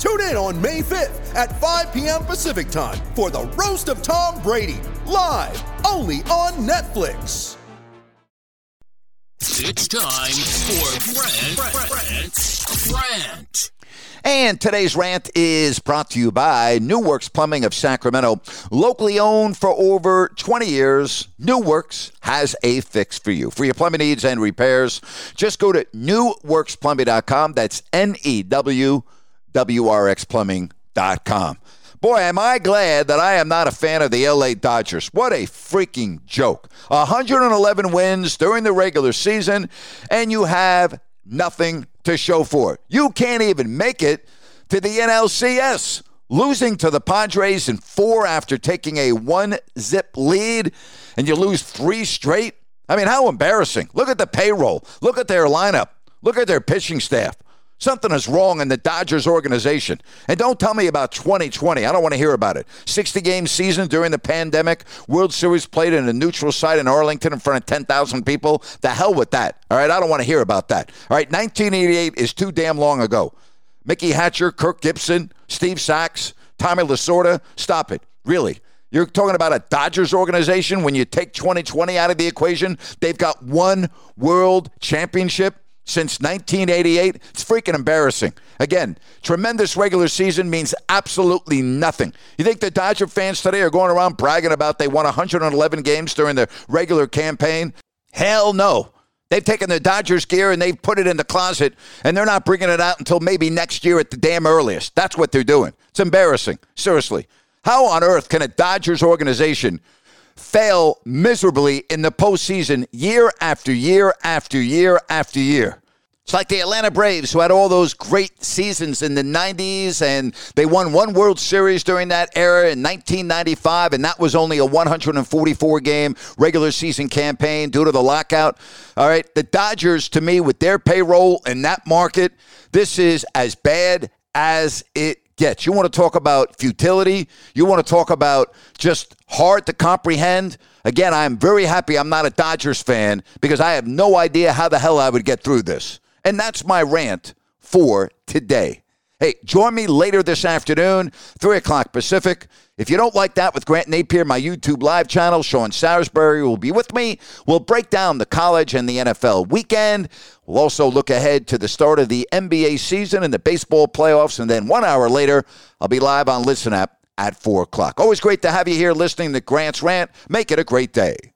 Tune in on May 5th at 5 p.m. Pacific time for the Roast of Tom Brady, live only on Netflix. It's time for Brent, Brent, Brent. And today's rant is brought to you by New Works Plumbing of Sacramento. Locally owned for over 20 years, New Works has a fix for you. For your plumbing needs and repairs, just go to newworksplumbing.com. That's N E W W R X plumbing.com. Boy, am I glad that I am not a fan of the LA Dodgers. What a freaking joke. 111 wins during the regular season, and you have nothing to show for it. You can't even make it to the NLCS, losing to the Padres in four after taking a one zip lead, and you lose three straight. I mean, how embarrassing. Look at the payroll, look at their lineup, look at their pitching staff. Something is wrong in the Dodgers organization. And don't tell me about 2020. I don't want to hear about it. 60 game season during the pandemic, World Series played in a neutral site in Arlington in front of 10,000 people. The hell with that. All right, I don't want to hear about that. All right, 1988 is too damn long ago. Mickey Hatcher, Kirk Gibson, Steve Sax, Tommy Lasorda, stop it. Really. You're talking about a Dodgers organization when you take 2020 out of the equation? They've got one world championship since 1988. It's freaking embarrassing. Again, tremendous regular season means absolutely nothing. You think the Dodger fans today are going around bragging about they won 111 games during the regular campaign? Hell no. They've taken the Dodgers gear and they've put it in the closet, and they're not bringing it out until maybe next year at the damn earliest. That's what they're doing. It's embarrassing. Seriously. How on earth can a Dodgers organization fail miserably in the postseason year after year after year after year? It's like the Atlanta Braves, who had all those great seasons in the 90s, and they won one World Series during that era in 1995, and that was only a 144 game regular season campaign due to the lockout. All right, the Dodgers, to me, with their payroll in that market, this is as bad as it gets. You want to talk about futility? You want to talk about just hard to comprehend? Again, I'm very happy I'm not a Dodgers fan because I have no idea how the hell I would get through this. And that's my rant for today. Hey, join me later this afternoon, 3 o'clock Pacific. If you don't like that with Grant Napear, my YouTube live channel, Sean Salisbury will be with me. We'll break down the college and the NFL weekend. We'll also look ahead to the start of the NBA season and the baseball playoffs. And then one hour later, I'll be live on Listen App at 4 o'clock. Always great to have you here listening to Grant's Rant. Make it a great day.